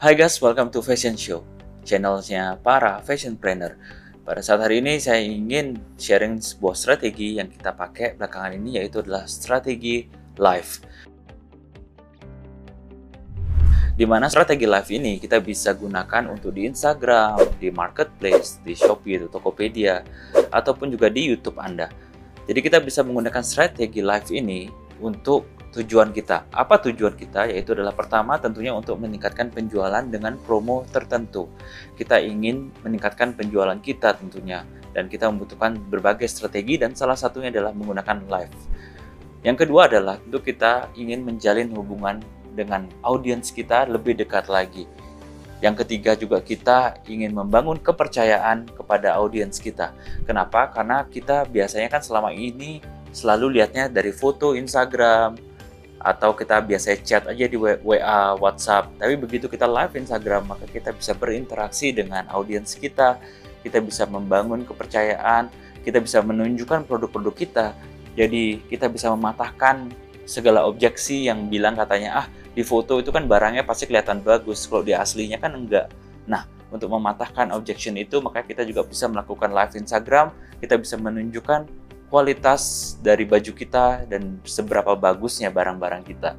Hai guys, welcome to Fashion Show, channelnya para fashion planner. Pada saat hari ini saya ingin sharing sebuah strategi yang kita pakai belakangan ini yaitu adalah strategi live. Di mana strategi live ini kita bisa gunakan untuk di Instagram, di Marketplace, di Shopee, di Tokopedia, ataupun juga di YouTube Anda. Jadi kita bisa menggunakan strategi live ini untuk tujuan kita. Apa tujuan kita? Yaitu adalah pertama tentunya untuk meningkatkan penjualan dengan promo tertentu. Kita ingin meningkatkan penjualan kita tentunya dan kita membutuhkan berbagai strategi dan salah satunya adalah menggunakan live. Yang kedua adalah untuk kita ingin menjalin hubungan dengan audiens kita lebih dekat lagi. Yang ketiga juga kita ingin membangun kepercayaan kepada audiens kita. Kenapa? Karena kita biasanya kan selama ini selalu lihatnya dari foto Instagram, atau kita biasa chat aja di WA, WhatsApp. Tapi begitu kita live Instagram, maka kita bisa berinteraksi dengan audiens kita, kita bisa membangun kepercayaan, kita bisa menunjukkan produk-produk kita. Jadi kita bisa mematahkan segala objeksi yang bilang katanya ah di foto itu kan barangnya pasti kelihatan bagus, kalau di aslinya kan enggak. Nah, untuk mematahkan objection itu maka kita juga bisa melakukan live Instagram, kita bisa menunjukkan kualitas dari baju kita dan seberapa bagusnya barang-barang kita.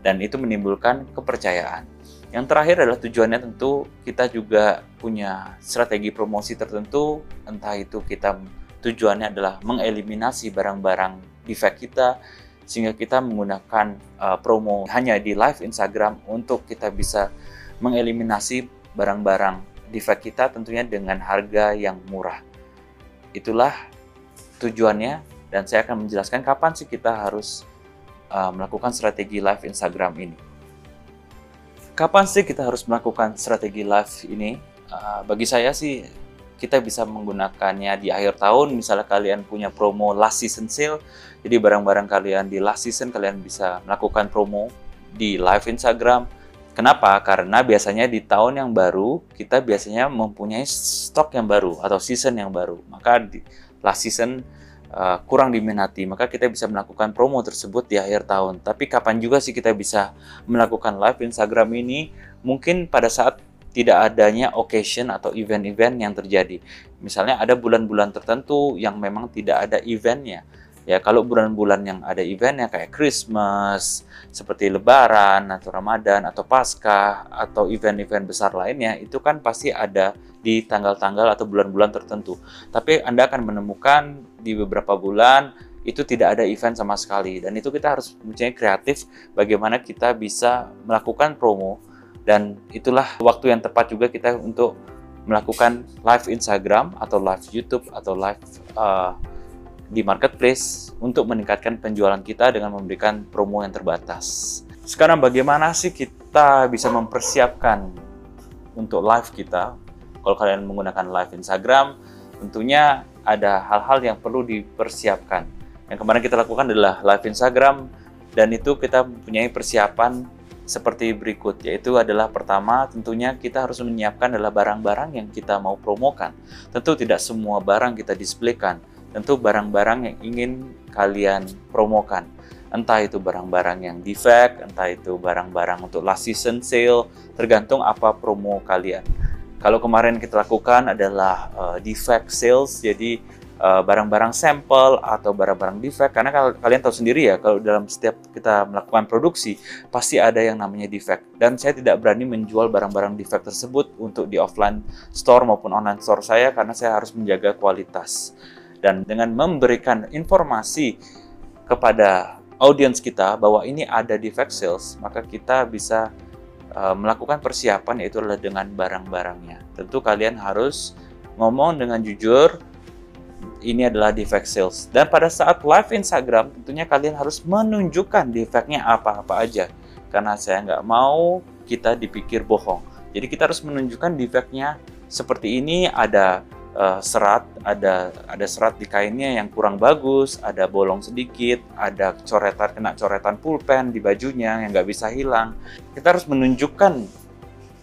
Dan itu menimbulkan kepercayaan. Yang terakhir adalah tujuannya tentu kita juga punya strategi promosi tertentu, entah itu kita tujuannya adalah mengeliminasi barang-barang defect kita, sehingga kita menggunakan uh, promo hanya di live Instagram untuk kita bisa mengeliminasi barang-barang defect kita tentunya dengan harga yang murah. Itulah tujuannya dan saya akan menjelaskan kapan sih kita harus uh, melakukan strategi live Instagram ini. Kapan sih kita harus melakukan strategi live ini? Uh, bagi saya sih kita bisa menggunakannya di akhir tahun. Misalnya kalian punya promo last season sale, jadi barang-barang kalian di last season kalian bisa melakukan promo di live Instagram. Kenapa? Karena biasanya di tahun yang baru kita biasanya mempunyai stok yang baru atau season yang baru. Maka di last season uh, kurang diminati, maka kita bisa melakukan promo tersebut di akhir tahun. Tapi kapan juga sih kita bisa melakukan live Instagram ini? Mungkin pada saat tidak adanya occasion atau event-event yang terjadi. Misalnya ada bulan-bulan tertentu yang memang tidak ada eventnya. Ya kalau bulan-bulan yang ada eventnya kayak Christmas, seperti Lebaran atau Ramadan atau Paskah atau event-event besar lainnya itu kan pasti ada di tanggal-tanggal atau bulan-bulan tertentu. Tapi Anda akan menemukan di beberapa bulan itu tidak ada event sama sekali dan itu kita harus mempunyai kreatif bagaimana kita bisa melakukan promo dan itulah waktu yang tepat juga kita untuk melakukan live Instagram atau live YouTube atau live uh, di marketplace untuk meningkatkan penjualan kita dengan memberikan promo yang terbatas. Sekarang bagaimana sih kita bisa mempersiapkan untuk live kita? Kalau kalian menggunakan live Instagram, tentunya ada hal-hal yang perlu dipersiapkan. Yang kemarin kita lakukan adalah live Instagram dan itu kita mempunyai persiapan seperti berikut yaitu adalah pertama tentunya kita harus menyiapkan adalah barang-barang yang kita mau promokan. Tentu tidak semua barang kita displaykan tentu barang-barang yang ingin kalian promokan. Entah itu barang-barang yang defect, entah itu barang-barang untuk last season sale, tergantung apa promo kalian. Kalau kemarin kita lakukan adalah uh, defect sales, jadi eh, barang-barang uh, sampel atau barang-barang defect. Karena kalau kalian tahu sendiri ya kalau dalam setiap kita melakukan produksi pasti ada yang namanya defect. Dan saya tidak berani menjual barang-barang defect tersebut untuk di offline store maupun online store saya karena saya harus menjaga kualitas. Dan dengan memberikan informasi kepada audiens kita bahwa ini ada defect sales, maka kita bisa melakukan persiapan yaitu adalah dengan barang-barangnya. Tentu kalian harus ngomong dengan jujur ini adalah defect sales. Dan pada saat live Instagram tentunya kalian harus menunjukkan defectnya apa-apa aja. Karena saya nggak mau kita dipikir bohong. Jadi kita harus menunjukkan defectnya seperti ini ada uh, serat, ada ada serat di kainnya yang kurang bagus, ada bolong sedikit, ada coretan kena coretan pulpen di bajunya yang nggak bisa hilang. Kita harus menunjukkan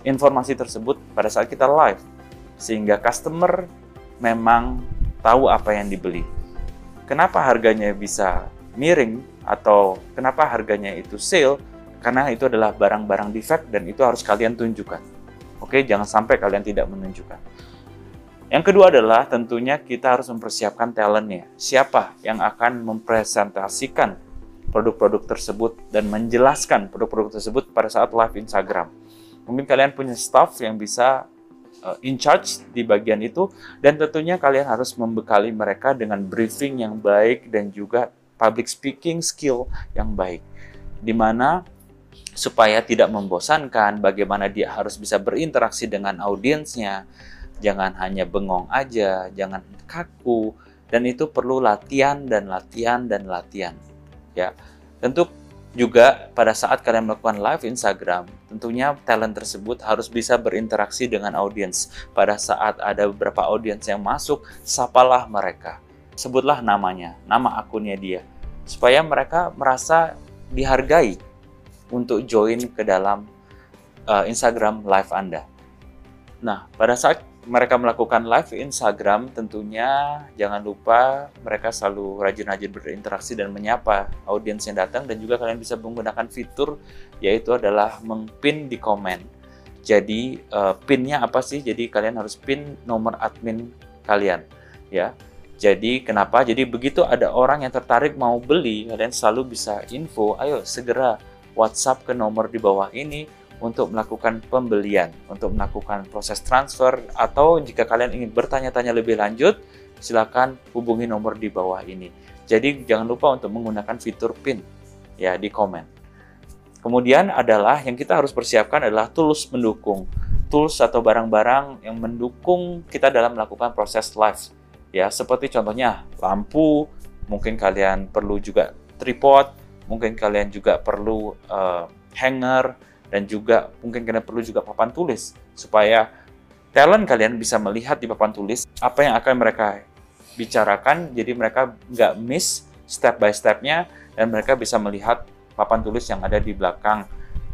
informasi tersebut pada saat kita live sehingga customer memang tahu apa yang dibeli. Kenapa harganya bisa miring atau kenapa harganya itu sale? Karena itu adalah barang-barang defect dan itu harus kalian tunjukkan. Oke, jangan sampai kalian tidak menunjukkan. Yang kedua adalah tentunya kita harus mempersiapkan talentnya. Siapa yang akan mempresentasikan produk-produk tersebut dan menjelaskan produk-produk tersebut pada saat live Instagram. Mungkin kalian punya staff yang bisa uh, in charge di bagian itu dan tentunya kalian harus membekali mereka dengan briefing yang baik dan juga public speaking skill yang baik di mana supaya tidak membosankan bagaimana dia harus bisa berinteraksi dengan audiensnya jangan hanya bengong aja jangan kaku dan itu perlu latihan dan latihan dan latihan ya tentu juga pada saat kalian melakukan live Instagram, tentunya talent tersebut harus bisa berinteraksi dengan audiens. Pada saat ada beberapa audiens yang masuk, sapalah mereka. Sebutlah namanya, nama akunnya dia. Supaya mereka merasa dihargai untuk join ke dalam uh, Instagram live Anda. Nah, pada saat mereka melakukan live Instagram, tentunya jangan lupa mereka selalu rajin-rajin berinteraksi dan menyapa audiens yang datang dan juga kalian bisa menggunakan fitur yaitu adalah mengpin di komen. Jadi uh, pinnya apa sih? Jadi kalian harus pin nomor admin kalian, ya. Jadi kenapa? Jadi begitu ada orang yang tertarik mau beli, kalian selalu bisa info, ayo segera WhatsApp ke nomor di bawah ini untuk melakukan pembelian, untuk melakukan proses transfer, atau jika kalian ingin bertanya-tanya lebih lanjut, silakan hubungi nomor di bawah ini. Jadi jangan lupa untuk menggunakan fitur PIN ya di komen. Kemudian adalah yang kita harus persiapkan adalah tools mendukung. Tools atau barang-barang yang mendukung kita dalam melakukan proses live. Ya, seperti contohnya lampu, mungkin kalian perlu juga tripod, mungkin kalian juga perlu uh, hanger, dan juga mungkin kalian perlu juga papan tulis supaya talent kalian bisa melihat di papan tulis apa yang akan mereka bicarakan jadi mereka nggak miss step by stepnya dan mereka bisa melihat papan tulis yang ada di belakang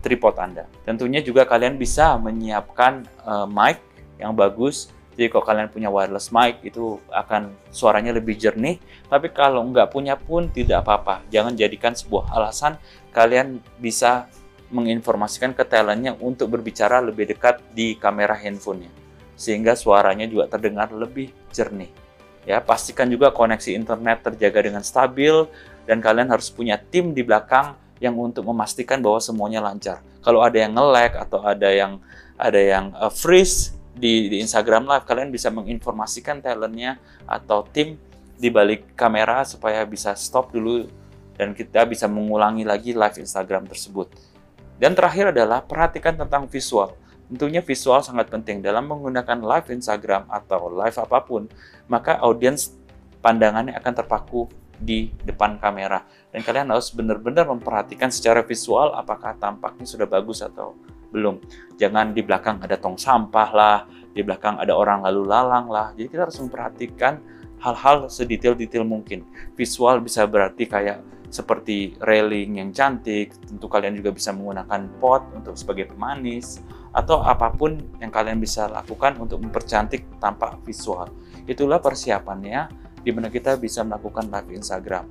tripod Anda. Tentunya juga kalian bisa menyiapkan uh, mic yang bagus. Jadi kalau kalian punya wireless mic itu akan suaranya lebih jernih. Tapi kalau nggak punya pun tidak apa-apa. Jangan jadikan sebuah alasan kalian bisa menginformasikan ke talentnya untuk berbicara lebih dekat di kamera handphonenya sehingga suaranya juga terdengar lebih jernih. Ya, pastikan juga koneksi internet terjaga dengan stabil dan kalian harus punya tim di belakang yang untuk memastikan bahwa semuanya lancar. Kalau ada yang nge-lag atau ada yang ada yang uh, freeze di, di Instagram Live, kalian bisa menginformasikan talentnya atau tim di balik kamera supaya bisa stop dulu dan kita bisa mengulangi lagi live Instagram tersebut. Dan terakhir adalah perhatikan tentang visual. Tentunya visual sangat penting dalam menggunakan live Instagram atau live apa pun, maka audiens pandangannya akan terpaku di depan kamera. Dan kalian harus benar-benar memperhatikan secara visual apakah tampaknya sudah bagus atau belum. Jangan di belakang ada tong sampah lah, di belakang ada orang lalu lalang lah. Jadi kita harus memperhatikan hal-hal sedetail-detail mungkin. Visual bisa berarti kayak seperti railing yang cantik, tentu kalian juga bisa menggunakan pot untuk sebagai pemanis, atau apa pun yang kalian bisa lakukan untuk mempercantik tampak visual. Itulah persiapannya di mana kita bisa melakukan live Instagram.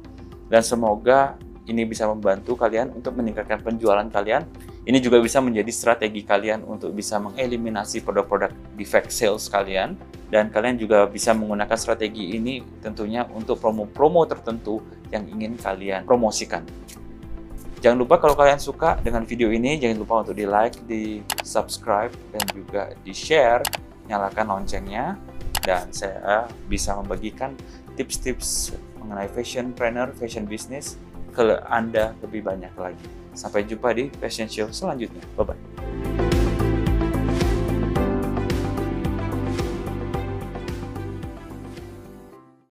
Dan semoga ini bisa membantu kalian untuk meningkatkan penjualan kalian. Ini juga bisa menjadi strategi kalian untuk bisa mengeliminasi produk-produk defect sales kalian dan kalian juga bisa menggunakan strategi ini tentunya untuk promo-promo tertentu yang ingin kalian promosikan. Jangan lupa kalau kalian suka dengan video ini, jangan lupa untuk di like, di subscribe, dan juga di share, nyalakan loncengnya, dan saya bisa membagikan tips-tips mengenai fashion planner, fashion business ke Anda lebih banyak lagi. Sampai jumpa di Fashion Show selanjutnya. Bye-bye.